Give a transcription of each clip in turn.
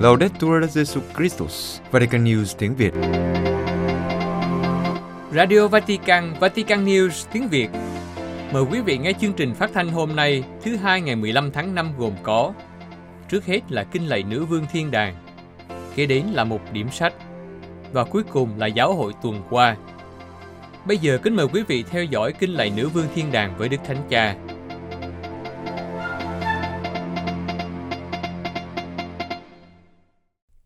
Laudetur Jesu Christus, Vatican News tiếng Việt. Radio Vatican, Vatican News tiếng Việt. Mời quý vị nghe chương trình phát thanh hôm nay, thứ hai ngày 15 tháng 5 gồm có Trước hết là Kinh lạy Nữ Vương Thiên Đàng, kế đến là một điểm sách, và cuối cùng là giáo hội tuần qua. Bây giờ kính mời quý vị theo dõi Kinh lạy Nữ Vương Thiên Đàng với Đức Thánh Cha.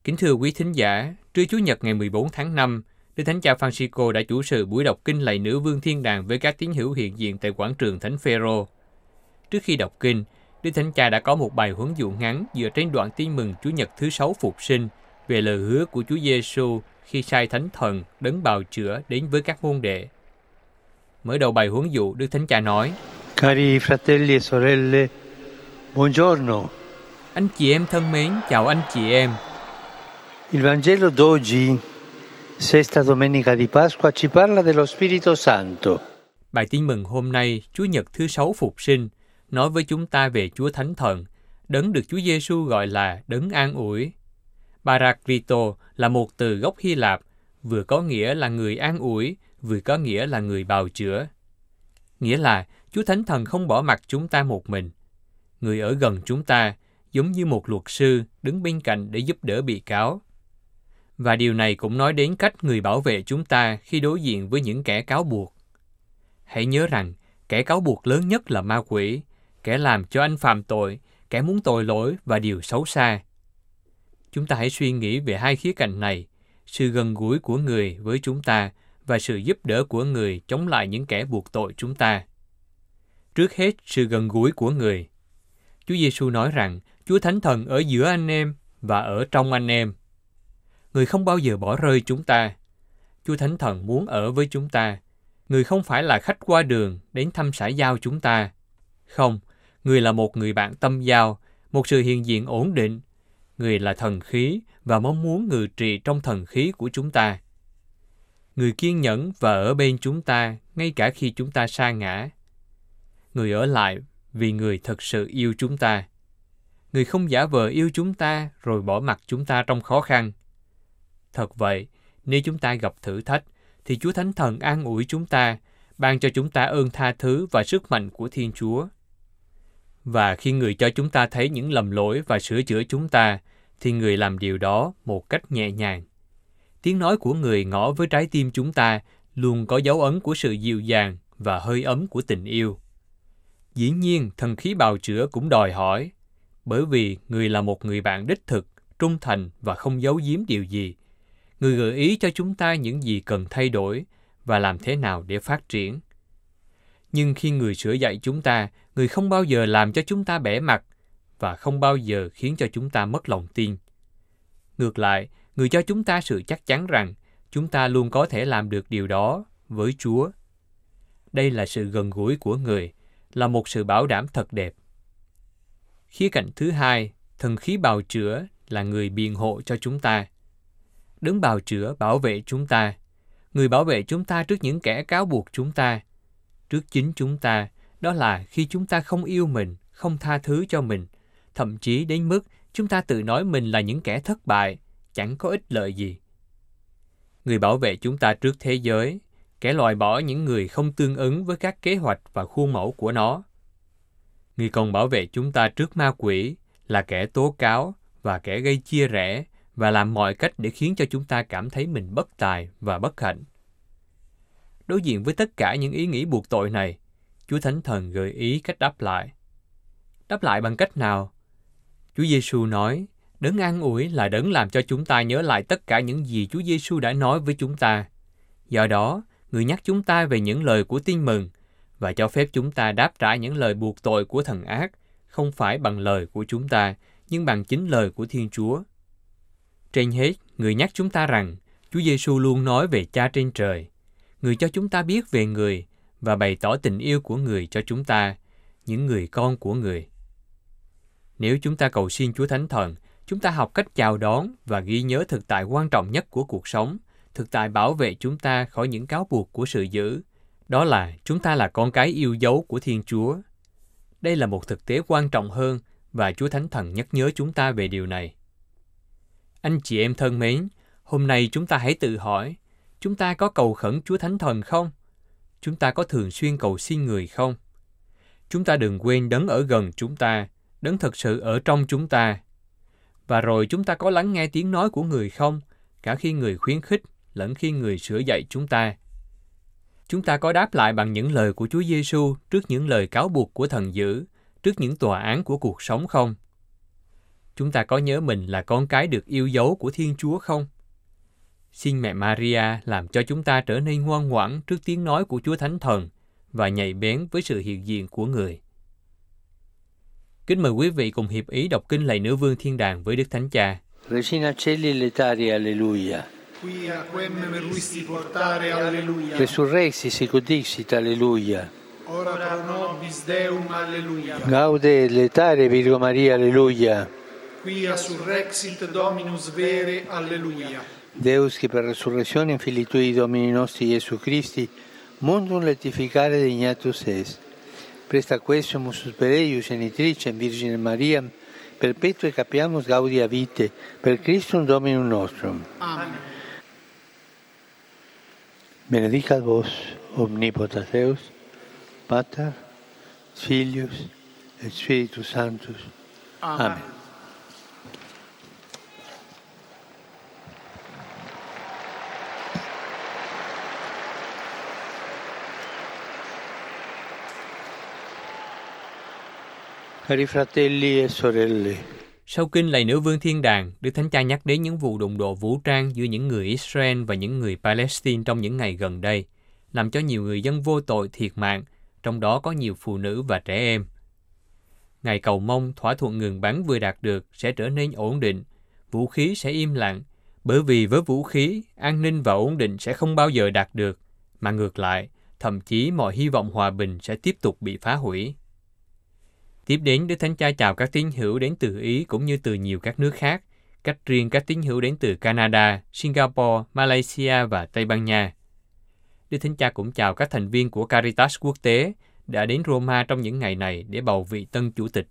Kính thưa quý thính giả, trưa Chủ nhật ngày 14 tháng 5, Đức Thánh Cha Francisco đã chủ sự buổi đọc kinh lạy nữ vương thiên đàng với các tín hữu hiện diện tại quảng trường Thánh Phêrô. Trước khi đọc kinh, Đức Thánh Cha đã có một bài huấn dụ ngắn dựa trên đoạn tin mừng Chủ nhật thứ sáu phục sinh về lời hứa của Chúa Giêsu khi sai Thánh Thần đấng bào chữa đến với các môn đệ. Mở đầu bài huấn dụ, Đức Thánh Cha nói: Cari fratelli e sorelle, buongiorno. Anh chị em thân mến, chào anh chị em. Il Vangelo d'oggi, sesta domenica di Pasqua, ci parla dello Spirito Santo. Bài tin mừng hôm nay, Chúa Nhật thứ sáu phục sinh, nói với chúng ta về Chúa Thánh Thần, đấng được Chúa Giêsu gọi là đấng an ủi. Parakrito là một từ gốc Hy Lạp, vừa có nghĩa là người an ủi, vừa có nghĩa là người bào chữa. Nghĩa là Chúa Thánh Thần không bỏ mặc chúng ta một mình. Người ở gần chúng ta, giống như một luật sư đứng bên cạnh để giúp đỡ bị cáo. Và điều này cũng nói đến cách người bảo vệ chúng ta khi đối diện với những kẻ cáo buộc. Hãy nhớ rằng, kẻ cáo buộc lớn nhất là ma quỷ, kẻ làm cho anh phạm tội, kẻ muốn tội lỗi và điều xấu xa. Chúng ta hãy suy nghĩ về hai khía cạnh này, sự gần gũi của người với chúng ta và sự giúp đỡ của người chống lại những kẻ buộc tội chúng ta. Trước hết, sự gần gũi của người. Chúa Giêsu nói rằng Chúa Thánh Thần ở giữa anh em và ở trong anh em. Người không bao giờ bỏ rơi chúng ta. Chúa Thánh Thần muốn ở với chúng ta. Người không phải là khách qua đường đến thăm xã giao chúng ta. Không, người là một người bạn tâm giao, một sự hiện diện ổn định. Người là thần khí và mong muốn ngự trị trong thần khí của chúng ta. Người kiên nhẫn và ở bên chúng ta ngay cả khi chúng ta sa ngã. Người ở lại vì người thật sự yêu chúng ta. Người không giả vờ yêu chúng ta rồi bỏ mặc chúng ta trong khó khăn. Thật vậy, nếu chúng ta gặp thử thách, thì Chúa Thánh Thần an ủi chúng ta, ban cho chúng ta ơn tha thứ và sức mạnh của Thiên Chúa. Và khi người cho chúng ta thấy những lầm lỗi và sửa chữa chúng ta, thì người làm điều đó một cách nhẹ nhàng. Tiếng nói của người ngõ với trái tim chúng ta luôn có dấu ấn của sự dịu dàng và hơi ấm của tình yêu. Dĩ nhiên, thần khí bào chữa cũng đòi hỏi, bởi vì người là một người bạn đích thực, trung thành và không giấu giếm điều gì. Người gợi ý cho chúng ta những gì cần thay đổi và làm thế nào để phát triển. Nhưng khi người sửa dạy chúng ta, người không bao giờ làm cho chúng ta bẻ mặt và không bao giờ khiến cho chúng ta mất lòng tin. Ngược lại, người cho chúng ta sự chắc chắn rằng chúng ta luôn có thể làm được điều đó với Chúa. Đây là sự gần gũi của người, là một sự bảo đảm thật đẹp. Khía cạnh thứ hai, thần khí bào chữa là người biện hộ cho chúng ta. Đứng bào chữa bảo vệ chúng ta. Người bảo vệ chúng ta trước những kẻ cáo buộc chúng ta. Trước chính chúng ta, đó là khi chúng ta không yêu mình, không tha thứ cho mình, thậm chí đến mức chúng ta tự nói mình là những kẻ thất bại, chẳng có ích lợi gì. Người bảo vệ chúng ta trước thế giới, kẻ loại bỏ những người không tương ứng với các kế hoạch và khuôn mẫu của nó. Người còn bảo vệ chúng ta trước ma quỷ, là kẻ tố cáo và kẻ gây chia rẽ và làm mọi cách để khiến cho chúng ta cảm thấy mình bất tài và bất hạnh. Đối diện với tất cả những ý nghĩ buộc tội này, Chúa Thánh Thần gợi ý cách đáp lại. Đáp lại bằng cách nào? Chúa Giêsu nói, đấng an ủi là đấng làm cho chúng ta nhớ lại tất cả những gì Chúa Giêsu đã nói với chúng ta. Do đó, người nhắc chúng ta về những lời của tin mừng và cho phép chúng ta đáp trả những lời buộc tội của thần ác, không phải bằng lời của chúng ta, nhưng bằng chính lời của Thiên Chúa. Trên hết, người nhắc chúng ta rằng Chúa Giêsu luôn nói về Cha trên trời. Người cho chúng ta biết về người và bày tỏ tình yêu của người cho chúng ta, những người con của người. Nếu chúng ta cầu xin Chúa Thánh Thần, chúng ta học cách chào đón và ghi nhớ thực tại quan trọng nhất của cuộc sống, thực tại bảo vệ chúng ta khỏi những cáo buộc của sự dữ. Đó là chúng ta là con cái yêu dấu của Thiên Chúa. Đây là một thực tế quan trọng hơn và Chúa Thánh Thần nhắc nhớ chúng ta về điều này. Anh chị em thân mến, hôm nay chúng ta hãy tự hỏi, chúng ta có cầu khẩn Chúa Thánh Thần không? Chúng ta có thường xuyên cầu xin người không? Chúng ta đừng quên đấng ở gần chúng ta, đấng thật sự ở trong chúng ta. Và rồi chúng ta có lắng nghe tiếng nói của người không, cả khi người khuyến khích lẫn khi người sửa dạy chúng ta. Chúng ta có đáp lại bằng những lời của Chúa Giêsu trước những lời cáo buộc của thần dữ, trước những tòa án của cuộc sống không? Chúng ta có nhớ mình là con cái được yêu dấu của Thiên Chúa không? Xin mẹ Maria làm cho chúng ta trở nên ngoan ngoãn trước tiếng nói của Chúa Thánh Thần và nhạy bén với sự hiện diện của người. Kính mời quý vị cùng hiệp ý đọc kinh lạy nữ vương thiên đàng với Đức Thánh Cha. Regina Celi Letari, Alleluia. Quia quem meruisti portare, alleluia. Resurrexi sicut dixit, Alleluia. Ora pro nobis Deum, alleluia. Gaude et letare Virgo Maria, Alleluia. Quia surrexit Dominus vere, alleluia. Deus che per resurrezione in Filii Tui Domini nostri Iesu Christi mundum letificare dignatus est. Presta quesumus per eius genitricem Virgine Maria perpetue capiamus gaudia vite per Christum Dominum nostrum. Amen. Benedicat vos omnipotens Deus, Pater, Filius et Spiritus Sanctus. Amen. Cari Sau kinh lạy nữ vương thiên đàng, Đức Thánh Cha nhắc đến những vụ đụng độ vũ trang giữa những người Israel và những người Palestine trong những ngày gần đây, làm cho nhiều người dân vô tội thiệt mạng, trong đó có nhiều phụ nữ và trẻ em. Ngài cầu mong thỏa thuận ngừng bắn vừa đạt được sẽ trở nên ổn định, vũ khí sẽ im lặng, bởi vì với vũ khí, an ninh và ổn định sẽ không bao giờ đạt được, mà ngược lại, thậm chí mọi hy vọng hòa bình sẽ tiếp tục bị phá hủy. Tiếp đến, Đức Thánh Cha chào các tín hữu đến từ Ý cũng như từ nhiều các nước khác, cách riêng các tín hữu đến từ Canada, Singapore, Malaysia và Tây Ban Nha. Đức Thánh Cha cũng chào các thành viên của Caritas quốc tế đã đến Roma trong những ngày này để bầu vị tân chủ tịch.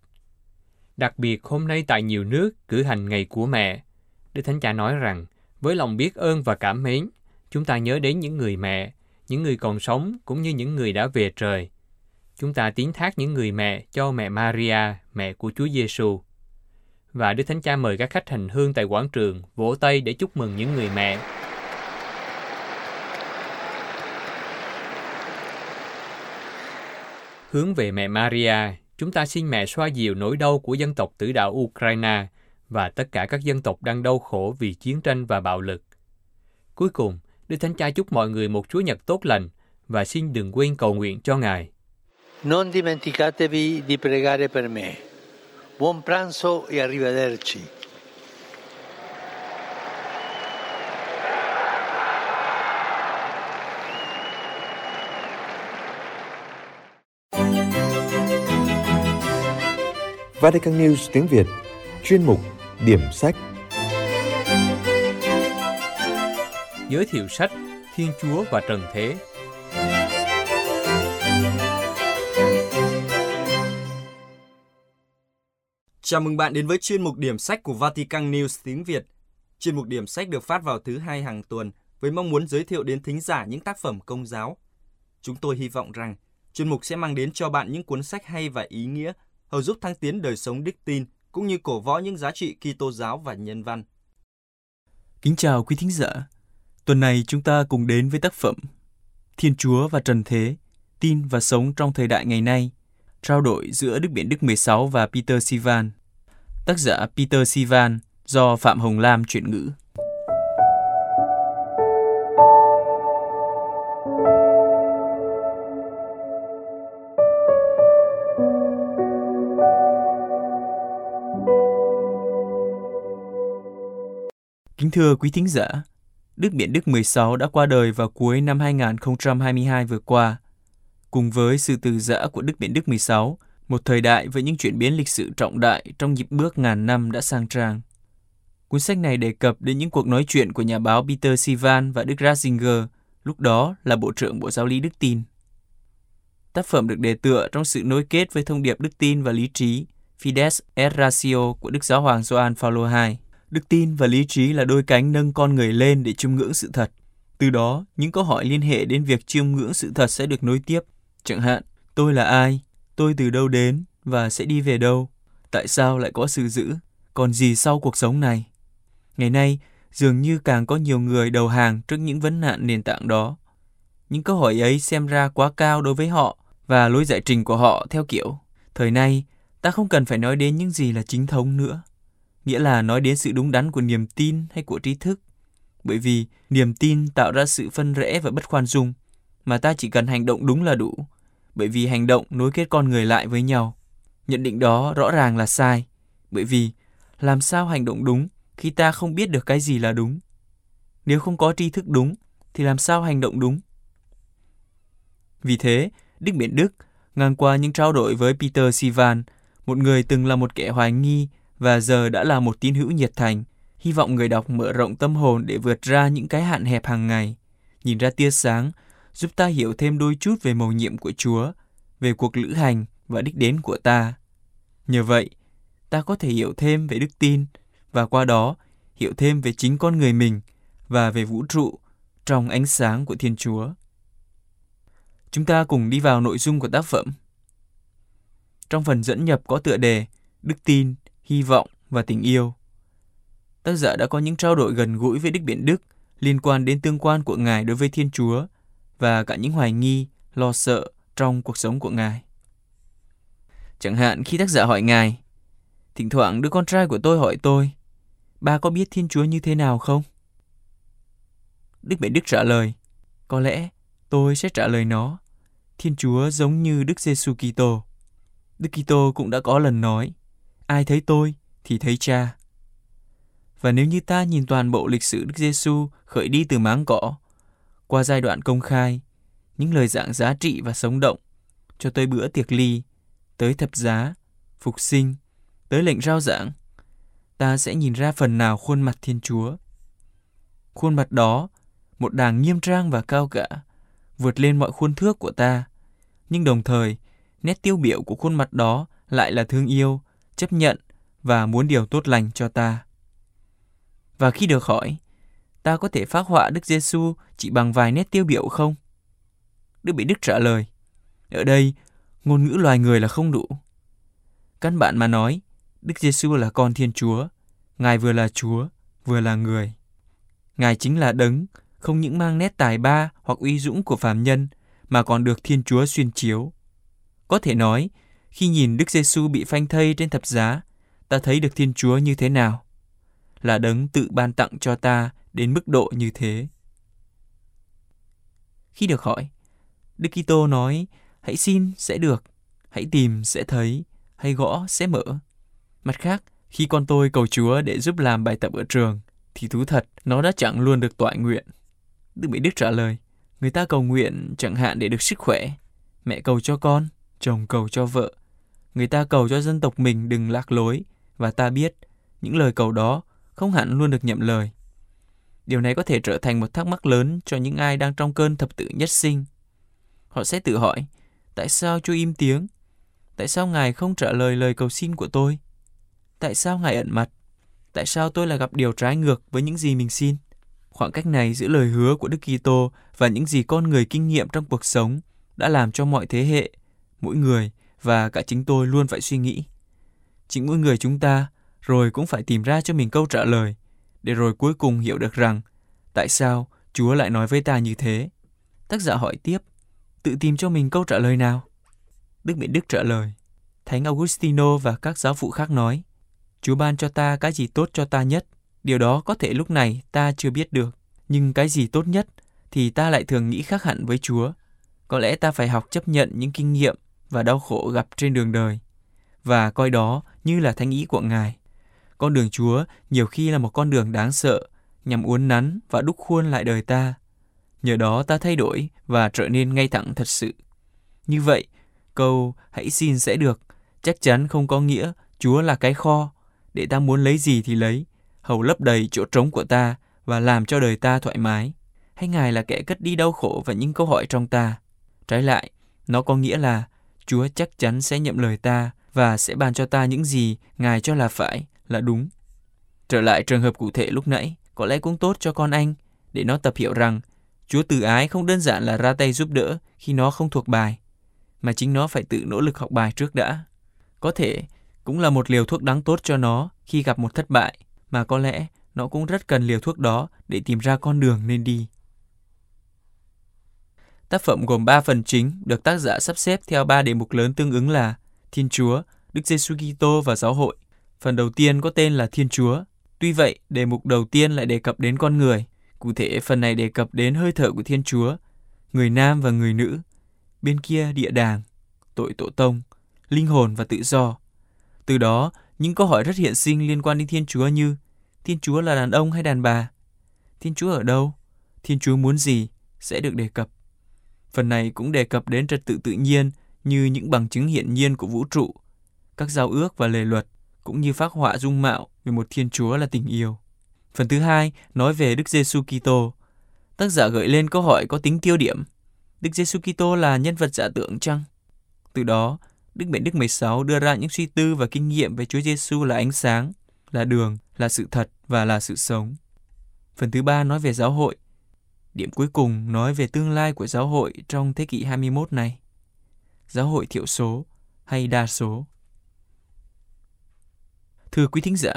Đặc biệt hôm nay tại nhiều nước cử hành ngày của mẹ, Đức Thánh Cha nói rằng với lòng biết ơn và cảm mến, chúng ta nhớ đến những người mẹ, những người còn sống cũng như những người đã về trời. Chúng ta tiến thác những người mẹ cho mẹ Maria, mẹ của Chúa Giêsu. Và Đức Thánh Cha mời các khách hành hương tại quảng trường vỗ tay để chúc mừng những người mẹ. Hướng về mẹ Maria, chúng ta xin mẹ xoa dịu nỗi đau của dân tộc tử đạo Ukraine và tất cả các dân tộc đang đau khổ vì chiến tranh và bạo lực. Cuối cùng, Đức Thánh Cha chúc mọi người một Chúa Nhật tốt lành và xin đừng quên cầu nguyện cho Ngài non dimenticatevi di pregare per me. Buon pranzo e arrivederci. Vatican News tiếng Việt Chuyên mục Điểm sách Giới thiệu sách Thiên Chúa và Trần Thế Chào mừng bạn đến với chuyên mục điểm sách của Vatican News tiếng Việt. Chuyên mục điểm sách được phát vào thứ hai hàng tuần với mong muốn giới thiệu đến thính giả những tác phẩm công giáo. Chúng tôi hy vọng rằng chuyên mục sẽ mang đến cho bạn những cuốn sách hay và ý nghĩa, hầu giúp thăng tiến đời sống đức tin cũng như cổ võ những giá trị Kitô giáo và nhân văn. Kính chào quý thính giả. Tuần này chúng ta cùng đến với tác phẩm Thiên Chúa và Trần Thế, tin và sống trong thời đại ngày nay, trao đổi giữa Đức Biển Đức 16 và Peter Sivan. Tác giả Peter Sivan do Phạm Hồng Lam chuyển ngữ. Kính thưa quý thính giả, Đức Biển Đức 16 đã qua đời vào cuối năm 2022 vừa qua. Cùng với sự từ giã của Đức Biển Đức 16, một thời đại với những chuyển biến lịch sử trọng đại trong nhịp bước ngàn năm đã sang trang. Cuốn sách này đề cập đến những cuộc nói chuyện của nhà báo Peter Sivan và Đức Ratzinger, lúc đó là Bộ trưởng Bộ Giáo lý Đức Tin. Tác phẩm được đề tựa trong sự nối kết với thông điệp đức tin và lý trí Fides et Ratio của Đức Giáo hoàng Gioan Phaolô II. Đức tin và lý trí là đôi cánh nâng con người lên để chiêm ngưỡng sự thật. Từ đó, những câu hỏi liên hệ đến việc chiêm ngưỡng sự thật sẽ được nối tiếp. Chẳng hạn, tôi là ai? Tôi từ đâu đến? Và sẽ đi về đâu? Tại sao lại có sự giữ? Còn gì sau cuộc sống này? Ngày nay, dường như càng có nhiều người đầu hàng trước những vấn nạn nền tảng đó. Những câu hỏi ấy xem ra quá cao đối với họ và lối giải trình của họ theo kiểu thời nay ta không cần phải nói đến những gì là chính thống nữa nghĩa là nói đến sự đúng đắn của niềm tin hay của trí thức bởi vì niềm tin tạo ra sự phân rẽ và bất khoan dung mà ta chỉ cần hành động đúng là đủ bởi vì hành động nối kết con người lại với nhau. Nhận định đó rõ ràng là sai bởi vì làm sao hành động đúng khi ta không biết được cái gì là đúng? Nếu không có tri thức đúng thì làm sao hành động đúng? Vì thế Đức Biển Đức ngang qua những trao đổi với Peter Sivan, một người từng là một kẻ hoài nghi và giờ đã là một tín hữu nhiệt thành, hy vọng người đọc mở rộng tâm hồn để vượt ra những cái hạn hẹp hàng ngày, nhìn ra tia sáng, giúp ta hiểu thêm đôi chút về mầu nhiệm của Chúa, về cuộc lữ hành và đích đến của ta. Nhờ vậy, ta có thể hiểu thêm về đức tin và qua đó hiểu thêm về chính con người mình và về vũ trụ trong ánh sáng của Thiên Chúa. Chúng ta cùng đi vào nội dung của tác phẩm. Trong phần dẫn nhập có tựa đề Đức tin, hy vọng và tình yêu. Tác giả đã có những trao đổi gần gũi với Đức Biển Đức liên quan đến tương quan của Ngài đối với Thiên Chúa và cả những hoài nghi, lo sợ trong cuộc sống của Ngài. Chẳng hạn khi tác giả hỏi Ngài, thỉnh thoảng đứa con trai của tôi hỏi tôi, ba có biết Thiên Chúa như thế nào không? Đức mẹ Đức trả lời, có lẽ tôi sẽ trả lời nó. Thiên Chúa giống như Đức Giêsu Kitô. Đức Kitô cũng đã có lần nói, ai thấy tôi thì thấy Cha. Và nếu như ta nhìn toàn bộ lịch sử Đức Giêsu khởi đi từ máng cỏ, qua giai đoạn công khai, những lời giảng giá trị và sống động, cho tới bữa tiệc ly, tới thập giá, phục sinh, tới lệnh rao giảng, ta sẽ nhìn ra phần nào khuôn mặt Thiên Chúa. Khuôn mặt đó, một đàng nghiêm trang và cao cả, vượt lên mọi khuôn thước của ta. Nhưng đồng thời, nét tiêu biểu của khuôn mặt đó lại là thương yêu, chấp nhận và muốn điều tốt lành cho ta. Và khi được hỏi, ta có thể phát họa Đức Giêsu chỉ bằng vài nét tiêu biểu không? Đức Bị Đức trả lời, ở đây, ngôn ngữ loài người là không đủ. Căn bản mà nói, Đức Giêsu là con Thiên Chúa, Ngài vừa là Chúa, vừa là người. Ngài chính là đấng không những mang nét tài ba hoặc uy dũng của phàm nhân mà còn được Thiên Chúa xuyên chiếu. Có thể nói, khi nhìn Đức Giêsu bị phanh thây trên thập giá, ta thấy được Thiên Chúa như thế nào? Là đấng tự ban tặng cho ta đến mức độ như thế. Khi được hỏi, Đức Kitô nói, hãy xin sẽ được, hãy tìm sẽ thấy, hay gõ sẽ mở. Mặt khác, khi con tôi cầu Chúa để giúp làm bài tập ở trường, thì thú thật, nó đã chẳng luôn được tọa nguyện. Đức Mỹ Đức trả lời, người ta cầu nguyện chẳng hạn để được sức khỏe. Mẹ cầu cho con, chồng cầu cho vợ. Người ta cầu cho dân tộc mình đừng lạc lối, và ta biết những lời cầu đó không hẳn luôn được nhậm lời. Điều này có thể trở thành một thắc mắc lớn cho những ai đang trong cơn thập tự nhất sinh. Họ sẽ tự hỏi, tại sao Chúa im tiếng? Tại sao Ngài không trả lời lời cầu xin của tôi? Tại sao Ngài ẩn mặt? Tại sao tôi lại gặp điều trái ngược với những gì mình xin? Khoảng cách này giữa lời hứa của Đức Kitô và những gì con người kinh nghiệm trong cuộc sống đã làm cho mọi thế hệ, mỗi người và cả chính tôi luôn phải suy nghĩ. Chính mỗi người chúng ta rồi cũng phải tìm ra cho mình câu trả lời, để rồi cuối cùng hiểu được rằng tại sao Chúa lại nói với ta như thế. Tác giả hỏi tiếp, tự tìm cho mình câu trả lời nào? Đức biện Đức trả lời, Thánh Augustino và các giáo phụ khác nói, Chúa ban cho ta cái gì tốt cho ta nhất Điều đó có thể lúc này ta chưa biết được, nhưng cái gì tốt nhất thì ta lại thường nghĩ khác hẳn với Chúa. Có lẽ ta phải học chấp nhận những kinh nghiệm và đau khổ gặp trên đường đời và coi đó như là thánh ý của Ngài. Con đường Chúa nhiều khi là một con đường đáng sợ nhằm uốn nắn và đúc khuôn lại đời ta. Nhờ đó ta thay đổi và trở nên ngay thẳng thật sự. Như vậy, câu hãy xin sẽ được chắc chắn không có nghĩa Chúa là cái kho để ta muốn lấy gì thì lấy hầu lấp đầy chỗ trống của ta và làm cho đời ta thoải mái. Hay Ngài là kẻ cất đi đau khổ và những câu hỏi trong ta? Trái lại, Nó có nghĩa là Chúa chắc chắn sẽ nhậm lời ta và sẽ ban cho ta những gì Ngài cho là phải, là đúng. Trở lại trường hợp cụ thể lúc nãy, có lẽ cũng tốt cho con anh để nó tập hiểu rằng Chúa từ ái không đơn giản là ra tay giúp đỡ khi nó không thuộc bài, mà chính nó phải tự nỗ lực học bài trước đã. Có thể cũng là một liều thuốc đáng tốt cho nó khi gặp một thất bại, mà có lẽ nó cũng rất cần liều thuốc đó để tìm ra con đường nên đi. Tác phẩm gồm 3 phần chính được tác giả sắp xếp theo ba đề mục lớn tương ứng là Thiên Chúa, Đức Giêsu Kitô và Giáo hội. Phần đầu tiên có tên là Thiên Chúa. Tuy vậy, đề mục đầu tiên lại đề cập đến con người. Cụ thể, phần này đề cập đến hơi thở của Thiên Chúa, người nam và người nữ, bên kia địa đàng, tội tổ tông, linh hồn và tự do. Từ đó, những câu hỏi rất hiện sinh liên quan đến Thiên Chúa như Thiên Chúa là đàn ông hay đàn bà? Thiên Chúa ở đâu? Thiên Chúa muốn gì? sẽ được đề cập. Phần này cũng đề cập đến trật tự tự nhiên như những bằng chứng hiện nhiên của vũ trụ, các giao ước và lề luật, cũng như phác họa dung mạo về một Thiên Chúa là tình yêu. Phần thứ hai nói về Đức Giêsu Kitô. Tác giả gợi lên câu hỏi có tính tiêu điểm. Đức Giêsu Kitô là nhân vật giả tượng chăng? Từ đó, Đức Mệnh Đức 16 đưa ra những suy tư và kinh nghiệm về Chúa Giêsu là ánh sáng, là đường, là sự thật và là sự sống. Phần thứ ba nói về giáo hội. Điểm cuối cùng nói về tương lai của giáo hội trong thế kỷ 21 này. Giáo hội thiểu số hay đa số. Thưa quý thính giả,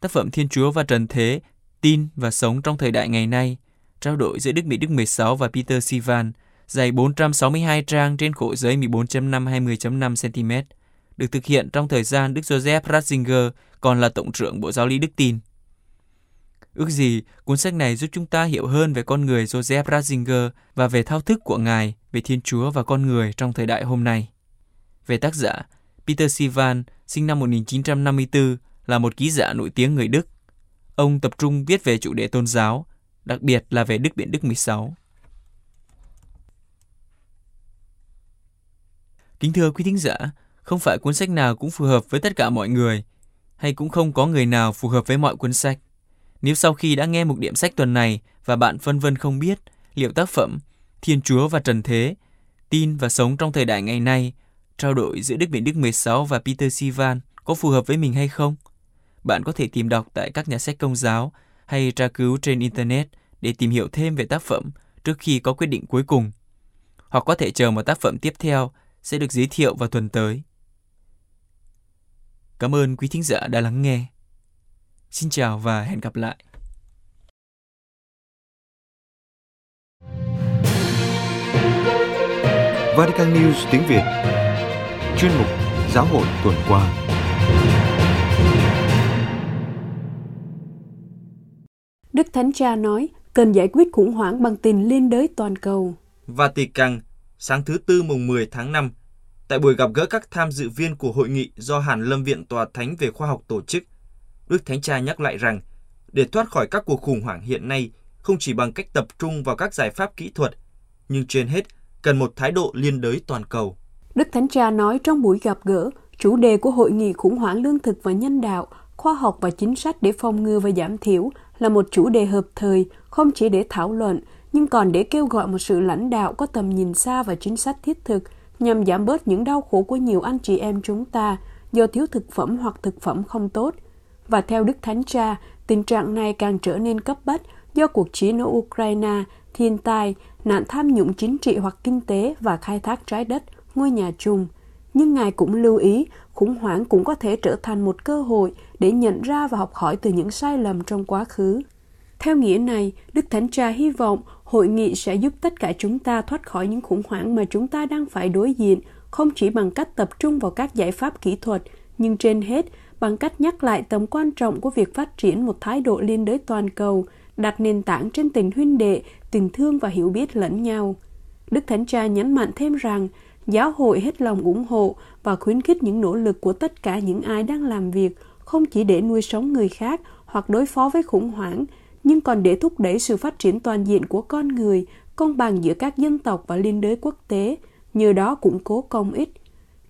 tác phẩm Thiên Chúa và Trần Thế, tin và sống trong thời đại ngày nay, trao đổi giữa Đức Mỹ Đức 16 và Peter Sivan, dày 462 trang trên khổ giấy 14.5 20.5 cm, được thực hiện trong thời gian Đức Joseph Ratzinger còn là Tổng trưởng Bộ Giáo lý Đức Tin. Ước gì cuốn sách này giúp chúng ta hiểu hơn về con người Joseph Ratzinger và về thao thức của Ngài về Thiên Chúa và con người trong thời đại hôm nay. Về tác giả, Peter Sivan, sinh năm 1954, là một ký giả nổi tiếng người Đức. Ông tập trung viết về chủ đề tôn giáo, đặc biệt là về Đức biện Đức 16. Kính thưa quý thính giả, không phải cuốn sách nào cũng phù hợp với tất cả mọi người, hay cũng không có người nào phù hợp với mọi cuốn sách. Nếu sau khi đã nghe một điểm sách tuần này và bạn phân vân không biết liệu tác phẩm Thiên Chúa và Trần Thế, tin và sống trong thời đại ngày nay, trao đổi giữa Đức Biển Đức 16 và Peter Sivan có phù hợp với mình hay không? Bạn có thể tìm đọc tại các nhà sách công giáo hay tra cứu trên Internet để tìm hiểu thêm về tác phẩm trước khi có quyết định cuối cùng. Hoặc có thể chờ một tác phẩm tiếp theo sẽ được giới thiệu vào tuần tới. Cảm ơn quý thính giả đã lắng nghe. Xin chào và hẹn gặp lại. Vatican News tiếng Việt Chuyên mục Giáo hội tuần qua Đức Thánh Cha nói cần giải quyết khủng hoảng bằng tình liên đới toàn cầu. Vatican, sáng thứ Tư mùng 10 tháng 5, tại buổi gặp gỡ các tham dự viên của hội nghị do Hàn Lâm Viện Tòa Thánh về Khoa học tổ chức, Đức Thánh Cha nhắc lại rằng để thoát khỏi các cuộc khủng hoảng hiện nay không chỉ bằng cách tập trung vào các giải pháp kỹ thuật, nhưng trên hết cần một thái độ liên đới toàn cầu. Đức Thánh Cha nói trong buổi gặp gỡ, chủ đề của hội nghị khủng hoảng lương thực và nhân đạo, khoa học và chính sách để phòng ngừa và giảm thiểu là một chủ đề hợp thời, không chỉ để thảo luận, nhưng còn để kêu gọi một sự lãnh đạo có tầm nhìn xa và chính sách thiết thực nhằm giảm bớt những đau khổ của nhiều anh chị em chúng ta do thiếu thực phẩm hoặc thực phẩm không tốt. Và theo Đức Thánh Cha, tình trạng này càng trở nên cấp bách do cuộc chiến ở Ukraine, thiên tai, nạn tham nhũng chính trị hoặc kinh tế và khai thác trái đất, ngôi nhà chung. Nhưng Ngài cũng lưu ý, khủng hoảng cũng có thể trở thành một cơ hội để nhận ra và học hỏi từ những sai lầm trong quá khứ. Theo nghĩa này, Đức Thánh Cha hy vọng hội nghị sẽ giúp tất cả chúng ta thoát khỏi những khủng hoảng mà chúng ta đang phải đối diện, không chỉ bằng cách tập trung vào các giải pháp kỹ thuật, nhưng trên hết bằng cách nhắc lại tầm quan trọng của việc phát triển một thái độ liên đới toàn cầu, đặt nền tảng trên tình huynh đệ, tình thương và hiểu biết lẫn nhau. Đức Thánh Cha nhấn mạnh thêm rằng, giáo hội hết lòng ủng hộ và khuyến khích những nỗ lực của tất cả những ai đang làm việc, không chỉ để nuôi sống người khác hoặc đối phó với khủng hoảng, nhưng còn để thúc đẩy sự phát triển toàn diện của con người, công bằng giữa các dân tộc và liên đới quốc tế, nhờ đó củng cố công ích.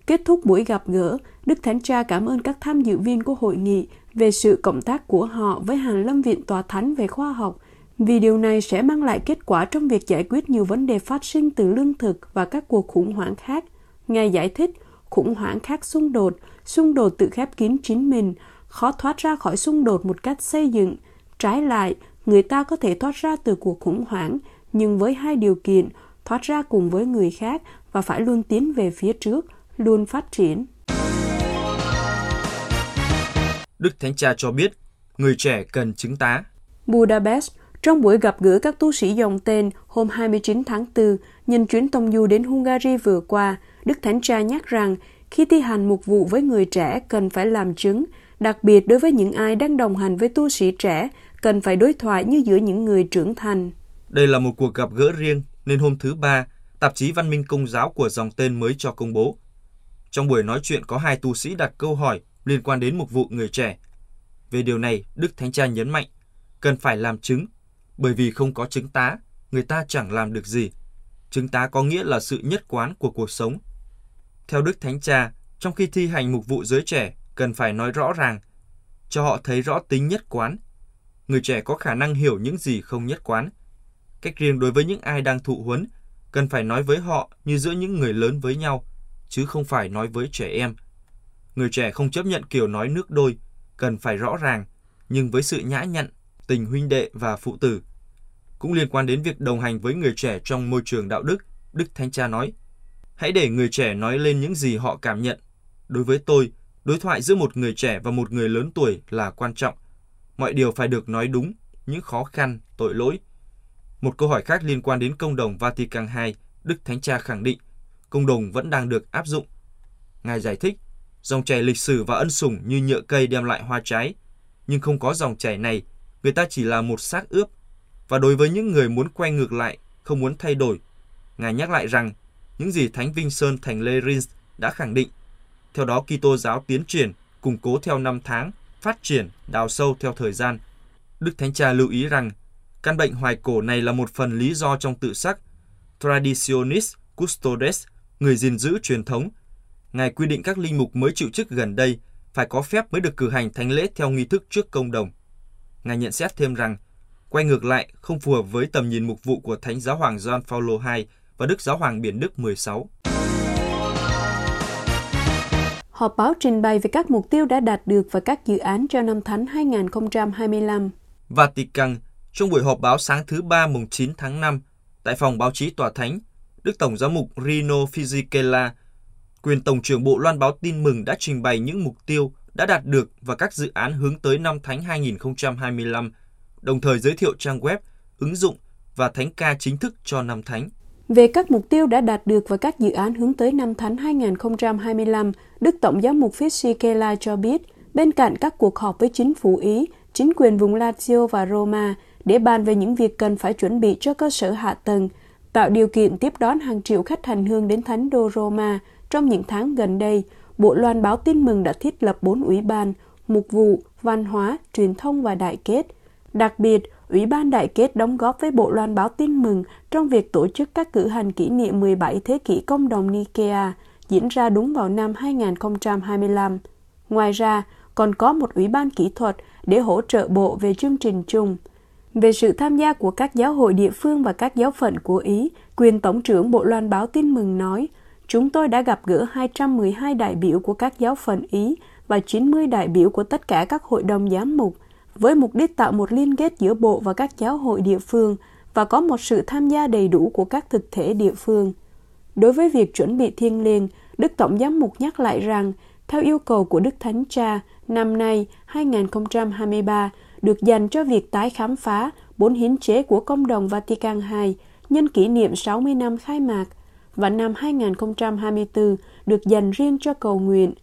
Kết thúc buổi gặp gỡ, Đức Thánh Cha cảm ơn các tham dự viên của hội nghị về sự cộng tác của họ với Hàn Lâm Viện Tòa Thánh về khoa học, vì điều này sẽ mang lại kết quả trong việc giải quyết nhiều vấn đề phát sinh từ lương thực và các cuộc khủng hoảng khác. Ngài giải thích, khủng hoảng khác xung đột, xung đột tự khép kín chính mình, khó thoát ra khỏi xung đột một cách xây dựng. Trái lại, người ta có thể thoát ra từ cuộc khủng hoảng, nhưng với hai điều kiện, thoát ra cùng với người khác và phải luôn tiến về phía trước, luôn phát triển. Đức Thánh Cha cho biết, người trẻ cần chứng tá. Budapest, trong buổi gặp gỡ các tu sĩ dòng tên hôm 29 tháng 4, nhân chuyến tông du đến Hungary vừa qua, Đức Thánh Cha nhắc rằng khi thi hành mục vụ với người trẻ cần phải làm chứng, đặc biệt đối với những ai đang đồng hành với tu sĩ trẻ, cần phải đối thoại như giữa những người trưởng thành. Đây là một cuộc gặp gỡ riêng, nên hôm thứ Ba, tạp chí Văn minh Công giáo của dòng tên mới cho công bố. Trong buổi nói chuyện có hai tu sĩ đặt câu hỏi liên quan đến mục vụ người trẻ. Về điều này, Đức Thánh Cha nhấn mạnh, cần phải làm chứng, bởi vì không có chứng tá, người ta chẳng làm được gì. Chứng tá có nghĩa là sự nhất quán của cuộc sống. Theo Đức Thánh Cha, trong khi thi hành mục vụ giới trẻ, cần phải nói rõ ràng, cho họ thấy rõ tính nhất quán. Người trẻ có khả năng hiểu những gì không nhất quán. Cách riêng đối với những ai đang thụ huấn, cần phải nói với họ như giữa những người lớn với nhau, chứ không phải nói với trẻ em. Người trẻ không chấp nhận kiểu nói nước đôi, cần phải rõ ràng, nhưng với sự nhã nhặn, tình huynh đệ và phụ tử. Cũng liên quan đến việc đồng hành với người trẻ trong môi trường đạo đức, Đức Thánh Cha nói, hãy để người trẻ nói lên những gì họ cảm nhận. Đối với tôi, đối thoại giữa một người trẻ và một người lớn tuổi là quan trọng. Mọi điều phải được nói đúng, những khó khăn, tội lỗi. Một câu hỏi khác liên quan đến công đồng Vatican II, Đức Thánh Cha khẳng định, công đồng vẫn đang được áp dụng. Ngài giải thích, dòng chảy lịch sử và ân sủng như nhựa cây đem lại hoa trái, nhưng không có dòng chảy này, người ta chỉ là một xác ướp. Và đối với những người muốn quay ngược lại, không muốn thay đổi, Ngài nhắc lại rằng những gì Thánh Vinh Sơn Thành Lê Rins đã khẳng định. Theo đó, Kitô giáo tiến triển, củng cố theo năm tháng, phát triển, đào sâu theo thời gian. Đức Thánh Cha lưu ý rằng, căn bệnh hoài cổ này là một phần lý do trong tự sắc. Traditionis Custodes, người gìn giữ truyền thống. Ngài quy định các linh mục mới chịu chức gần đây phải có phép mới được cử hành thánh lễ theo nghi thức trước công đồng. Ngài nhận xét thêm rằng, quay ngược lại không phù hợp với tầm nhìn mục vụ của Thánh Giáo Hoàng John Paul II và Đức Giáo Hoàng Biển Đức 16. Họp báo trình bày về các mục tiêu đã đạt được và các dự án cho năm Thánh 2025. Vatican, trong buổi họp báo sáng thứ Ba mùng 9 tháng 5, tại phòng báo chí Tòa Thánh, Đức Tổng giám mục Rino Fisichella, quyền Tổng trưởng Bộ Loan báo tin mừng đã trình bày những mục tiêu đã đạt được và các dự án hướng tới năm Thánh 2025, đồng thời giới thiệu trang web, ứng dụng và thánh ca chính thức cho năm Thánh. Về các mục tiêu đã đạt được và các dự án hướng tới năm Thánh 2025, Đức Tổng giám mục Fisichella cho biết, bên cạnh các cuộc họp với chính phủ Ý, chính quyền vùng Lazio và Roma để bàn về những việc cần phải chuẩn bị cho cơ sở hạ tầng, tạo điều kiện tiếp đón hàng triệu khách hành hương đến Thánh đô Roma trong những tháng gần đây, Bộ Loan báo tin mừng đã thiết lập bốn ủy ban, mục vụ, văn hóa, truyền thông và đại kết. Đặc biệt, Ủy ban Đại kết đóng góp với Bộ Loan báo tin mừng trong việc tổ chức các cử hành kỷ niệm 17 thế kỷ công đồng Nikea diễn ra đúng vào năm 2025. Ngoài ra, còn có một ủy ban kỹ thuật để hỗ trợ bộ về chương trình chung. Về sự tham gia của các giáo hội địa phương và các giáo phận của Ý, quyền Tổng trưởng Bộ Loan báo tin mừng nói, chúng tôi đã gặp gỡ 212 đại biểu của các giáo phận Ý và 90 đại biểu của tất cả các hội đồng giám mục, với mục đích tạo một liên kết giữa bộ và các giáo hội địa phương và có một sự tham gia đầy đủ của các thực thể địa phương. Đối với việc chuẩn bị thiêng liêng, Đức Tổng giám mục nhắc lại rằng, theo yêu cầu của Đức Thánh Cha, năm nay 2023 được dành cho việc tái khám phá bốn hiến chế của Công đồng Vatican II nhân kỷ niệm 60 năm khai mạc và năm 2024 được dành riêng cho cầu nguyện.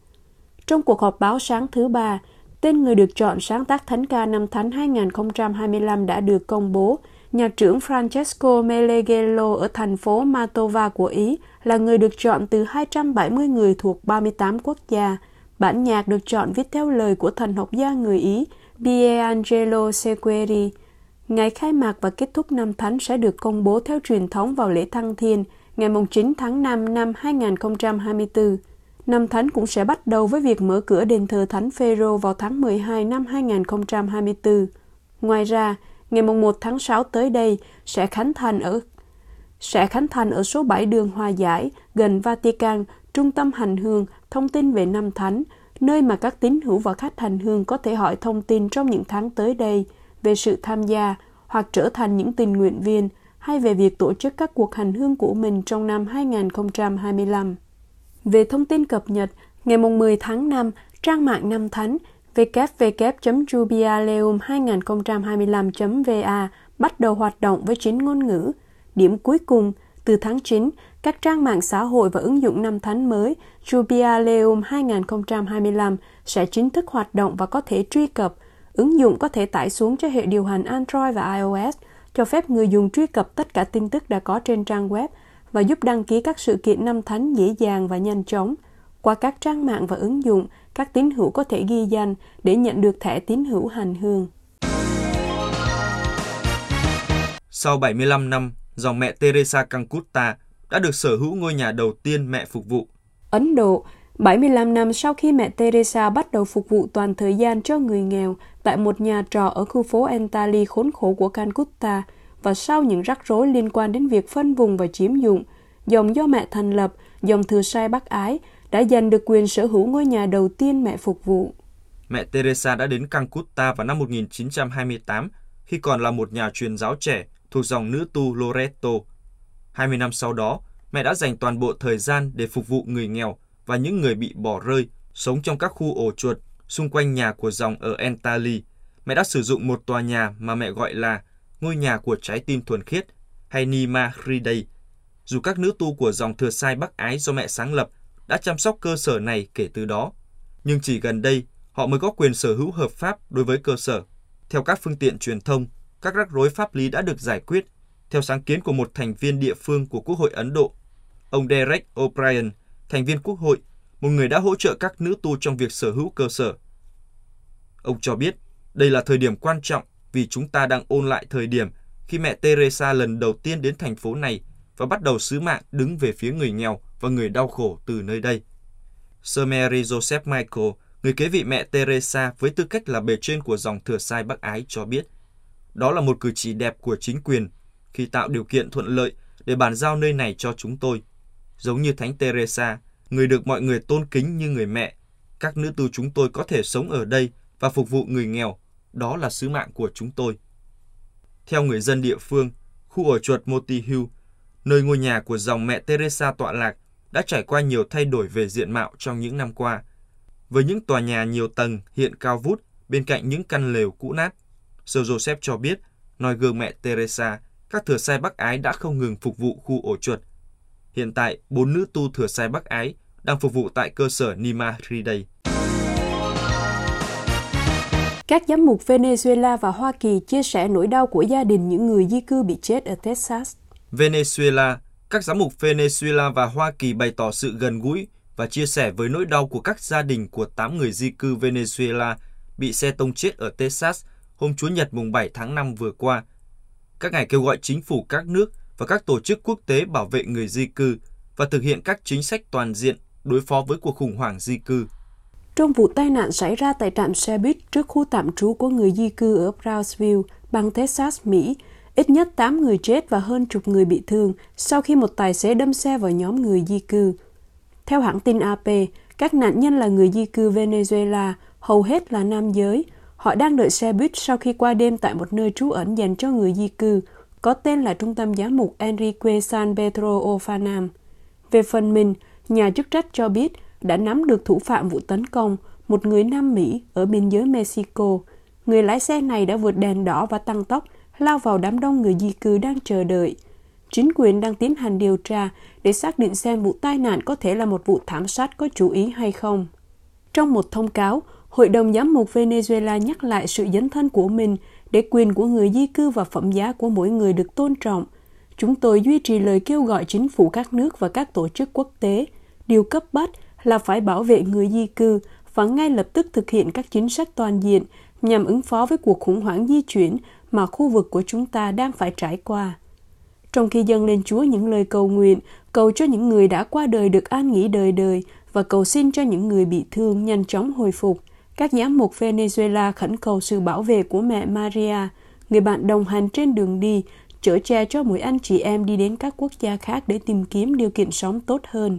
Trong cuộc họp báo sáng thứ ba, tên người được chọn sáng tác Thánh ca năm Thánh 2025 đã được công bố. Nhạc trưởng Francesco Meleghello ở thành phố Matova của Ý là người được chọn từ 270 người thuộc 38 quốc gia. Bản nhạc được chọn viết theo lời của thần học gia người Ý Pierangelo Sequeri. Ngày khai mạc và kết thúc năm Thánh sẽ được công bố theo truyền thống vào lễ Thăng Thiên ngày 9 tháng 5 năm 2024. Năm Thánh cũng sẽ bắt đầu với việc mở cửa đền thờ Thánh Phêrô vào tháng 12 năm 2024. Ngoài ra, ngày 1 tháng 6 tới đây sẽ khánh thành ở sẽ khánh thành ở số 7 đường Hòa Giải gần Vatican, trung tâm hành hương, thông tin về năm thánh, nơi mà các tín hữu và khách hành hương có thể hỏi thông tin trong những tháng tới đây về sự tham gia hoặc trở thành những tình nguyện viên hay về việc tổ chức các cuộc hành hương của mình trong năm 2025. Về thông tin cập nhật, ngày 10 tháng 5, trang mạng Năm Thánh www.jubileum2025.va bắt đầu hoạt động với chín ngôn ngữ. Điểm cuối cùng, từ tháng 9, các trang mạng xã hội và ứng dụng năm thánh mới Jubileum 2025 sẽ chính thức hoạt động và có thể truy cập. Ứng dụng có thể tải xuống cho hệ điều hành Android và iOS, cho phép người dùng truy cập tất cả tin tức đã có trên trang web và giúp đăng ký các sự kiện năm thánh dễ dàng và nhanh chóng. Qua các trang mạng và ứng dụng, các tín hữu có thể ghi danh để nhận được thẻ tín hữu hành hương. Sau 75 năm, dòng mẹ Teresa Calcutta đã được sở hữu ngôi nhà đầu tiên mẹ phục vụ. Ấn Độ, 75 năm sau khi mẹ Teresa bắt đầu phục vụ toàn thời gian cho người nghèo tại một nhà trọ ở khu phố Entali khốn khổ của Calcutta và sau những rắc rối liên quan đến việc phân vùng và chiếm dụng, dòng do mẹ thành lập, dòng thừa sai Bắc Ái, đã giành được quyền sở hữu ngôi nhà đầu tiên mẹ phục vụ. Mẹ Teresa đã đến Calcutta vào năm 1928 khi còn là một nhà truyền giáo trẻ thuộc dòng nữ tu Loreto. 20 năm sau đó, mẹ đã dành toàn bộ thời gian để phục vụ người nghèo và những người bị bỏ rơi, sống trong các khu ổ chuột xung quanh nhà của dòng ở Entali. Mẹ đã sử dụng một tòa nhà mà mẹ gọi là ngôi nhà của trái tim thuần khiết hay Nima Hriday. Dù các nữ tu của dòng thừa sai Bắc Ái do mẹ sáng lập đã chăm sóc cơ sở này kể từ đó, nhưng chỉ gần đây họ mới có quyền sở hữu hợp pháp đối với cơ sở. Theo các phương tiện truyền thông, các rắc rối pháp lý đã được giải quyết theo sáng kiến của một thành viên địa phương của Quốc hội Ấn Độ. Ông Derek O'Brien, thành viên Quốc hội, một người đã hỗ trợ các nữ tu trong việc sở hữu cơ sở. Ông cho biết đây là thời điểm quan trọng vì chúng ta đang ôn lại thời điểm khi mẹ Teresa lần đầu tiên đến thành phố này và bắt đầu sứ mạng đứng về phía người nghèo và người đau khổ từ nơi đây. Sir Mary Joseph Michael, người kế vị mẹ Teresa với tư cách là bề trên của dòng thừa sai Bắc Ái cho biết, đó là một cử chỉ đẹp của chính quyền khi tạo điều kiện thuận lợi để bàn giao nơi này cho chúng tôi. Giống như Thánh Teresa, người được mọi người tôn kính như người mẹ, các nữ tu chúng tôi có thể sống ở đây và phục vụ người nghèo. Đó là sứ mạng của chúng tôi. Theo người dân địa phương, khu ổ chuột Moti Hill, nơi ngôi nhà của dòng mẹ Teresa tọa lạc, đã trải qua nhiều thay đổi về diện mạo trong những năm qua. Với những tòa nhà nhiều tầng hiện cao vút bên cạnh những căn lều cũ nát, Sir Joseph cho biết, nói gương mẹ Teresa, các thừa sai Bắc Ái đã không ngừng phục vụ khu ổ chuột. Hiện tại, bốn nữ tu thừa sai Bắc Ái đang phục vụ tại cơ sở Nima Hriday. Các giám mục Venezuela và Hoa Kỳ chia sẻ nỗi đau của gia đình những người di cư bị chết ở Texas. Venezuela, các giám mục Venezuela và Hoa Kỳ bày tỏ sự gần gũi và chia sẻ với nỗi đau của các gia đình của 8 người di cư Venezuela bị xe tông chết ở Texas hôm Chúa Nhật mùng 7 tháng 5 vừa qua. Các ngài kêu gọi chính phủ các nước và các tổ chức quốc tế bảo vệ người di cư và thực hiện các chính sách toàn diện đối phó với cuộc khủng hoảng di cư. Trong vụ tai nạn xảy ra tại trạm xe buýt trước khu tạm trú của người di cư ở Brownsville, bang Texas, Mỹ, ít nhất 8 người chết và hơn chục người bị thương sau khi một tài xế đâm xe vào nhóm người di cư. Theo hãng tin AP, các nạn nhân là người di cư Venezuela, hầu hết là nam giới. Họ đang đợi xe buýt sau khi qua đêm tại một nơi trú ẩn dành cho người di cư, có tên là Trung tâm Giám mục Enrique San Pedro Ofanam. Về phần mình, nhà chức trách cho biết đã nắm được thủ phạm vụ tấn công, một người Nam Mỹ ở biên giới Mexico. Người lái xe này đã vượt đèn đỏ và tăng tốc, lao vào đám đông người di cư đang chờ đợi. Chính quyền đang tiến hành điều tra để xác định xem vụ tai nạn có thể là một vụ thảm sát có chủ ý hay không. Trong một thông cáo, Hội đồng Giám mục Venezuela nhắc lại sự dấn thân của mình để quyền của người di cư và phẩm giá của mỗi người được tôn trọng. Chúng tôi duy trì lời kêu gọi chính phủ các nước và các tổ chức quốc tế. Điều cấp bách là phải bảo vệ người di cư và ngay lập tức thực hiện các chính sách toàn diện nhằm ứng phó với cuộc khủng hoảng di chuyển mà khu vực của chúng ta đang phải trải qua. Trong khi dâng lên Chúa những lời cầu nguyện, cầu cho những người đã qua đời được an nghỉ đời đời và cầu xin cho những người bị thương nhanh chóng hồi phục, các giám mục Venezuela khẩn cầu sự bảo vệ của mẹ Maria, người bạn đồng hành trên đường đi, chở che cho mỗi anh chị em đi đến các quốc gia khác để tìm kiếm điều kiện sống tốt hơn.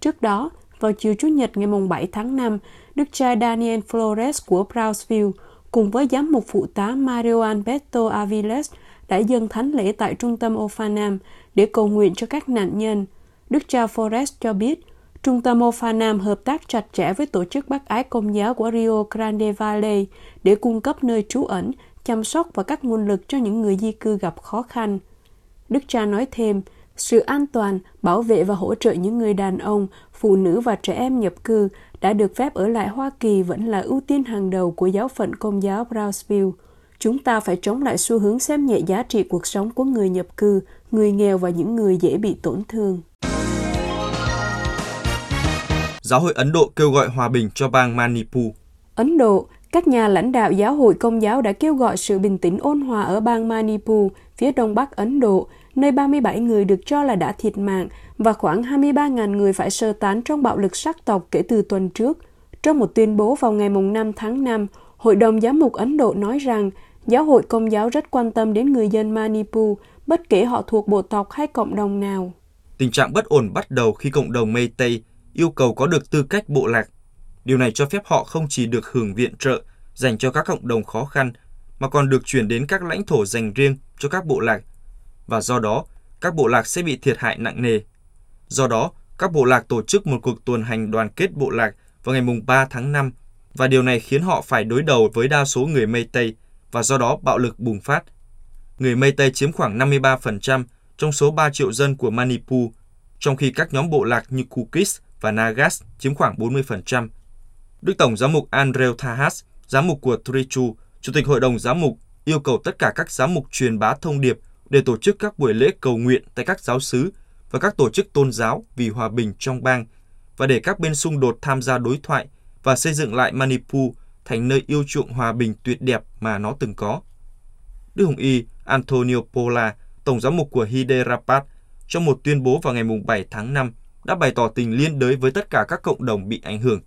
Trước đó, vào chiều Chủ nhật ngày 7 tháng 5, đức cha Daniel Flores của Brownsville cùng với giám mục phụ tá Mario Alberto Aviles đã dâng thánh lễ tại trung tâm Ofanam để cầu nguyện cho các nạn nhân. Đức cha Flores cho biết, Trung tâm Ofanam hợp tác chặt chẽ với tổ chức Bác ái Công giáo của Rio Grande Valley để cung cấp nơi trú ẩn, chăm sóc và các nguồn lực cho những người di cư gặp khó khăn. Đức cha nói thêm, sự an toàn, bảo vệ và hỗ trợ những người đàn ông, phụ nữ và trẻ em nhập cư đã được phép ở lại Hoa Kỳ vẫn là ưu tiên hàng đầu của giáo phận công giáo Brownsville. Chúng ta phải chống lại xu hướng xem nhẹ giá trị cuộc sống của người nhập cư, người nghèo và những người dễ bị tổn thương. Giáo hội Ấn Độ kêu gọi hòa bình cho bang Manipur. Ấn Độ, các nhà lãnh đạo giáo hội công giáo đã kêu gọi sự bình tĩnh ôn hòa ở bang Manipur, phía đông bắc Ấn Độ, nơi 37 người được cho là đã thiệt mạng và khoảng 23.000 người phải sơ tán trong bạo lực sắc tộc kể từ tuần trước. Trong một tuyên bố vào ngày 5 tháng 5, Hội đồng Giám mục Ấn Độ nói rằng giáo hội công giáo rất quan tâm đến người dân Manipur, bất kể họ thuộc bộ tộc hay cộng đồng nào. Tình trạng bất ổn bắt đầu khi cộng đồng Mây Tây yêu cầu có được tư cách bộ lạc. Điều này cho phép họ không chỉ được hưởng viện trợ dành cho các cộng đồng khó khăn, mà còn được chuyển đến các lãnh thổ dành riêng cho các bộ lạc. Và do đó, các bộ lạc sẽ bị thiệt hại nặng nề. Do đó, các bộ lạc tổ chức một cuộc tuần hành đoàn kết bộ lạc vào ngày 3 tháng 5 và điều này khiến họ phải đối đầu với đa số người Mây Tây và do đó bạo lực bùng phát. Người Mây Tây chiếm khoảng 53% trong số 3 triệu dân của Manipur, trong khi các nhóm bộ lạc như Kukis và Nagas chiếm khoảng 40%. Đức Tổng giám mục Andrew Thahas, giám mục của Trichu, Chủ tịch Hội đồng giám mục, yêu cầu tất cả các giám mục truyền bá thông điệp để tổ chức các buổi lễ cầu nguyện tại các giáo xứ và các tổ chức tôn giáo vì hòa bình trong bang và để các bên xung đột tham gia đối thoại và xây dựng lại Manipur thành nơi yêu chuộng hòa bình tuyệt đẹp mà nó từng có. Đức Hồng Y Antonio Pola, Tổng giám mục của Hyderabad, trong một tuyên bố vào ngày 7 tháng 5 đã bày tỏ tình liên đới với tất cả các cộng đồng bị ảnh hưởng.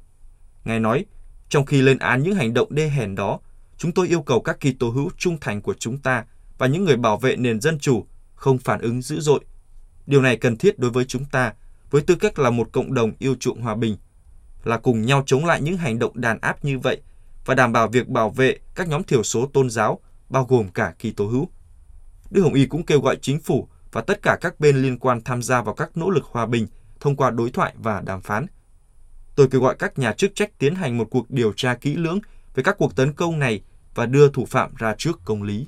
Ngài nói, trong khi lên án những hành động đê hèn đó, chúng tôi yêu cầu các Kitô hữu trung thành của chúng ta và những người bảo vệ nền dân chủ không phản ứng dữ dội. Điều này cần thiết đối với chúng ta với tư cách là một cộng đồng yêu chuộng hòa bình, là cùng nhau chống lại những hành động đàn áp như vậy và đảm bảo việc bảo vệ các nhóm thiểu số tôn giáo, bao gồm cả Kitô hữu. Đức Hồng Y cũng kêu gọi chính phủ và tất cả các bên liên quan tham gia vào các nỗ lực hòa bình thông qua đối thoại và đàm phán. Tôi kêu gọi các nhà chức trách tiến hành một cuộc điều tra kỹ lưỡng về các cuộc tấn công này và đưa thủ phạm ra trước công lý.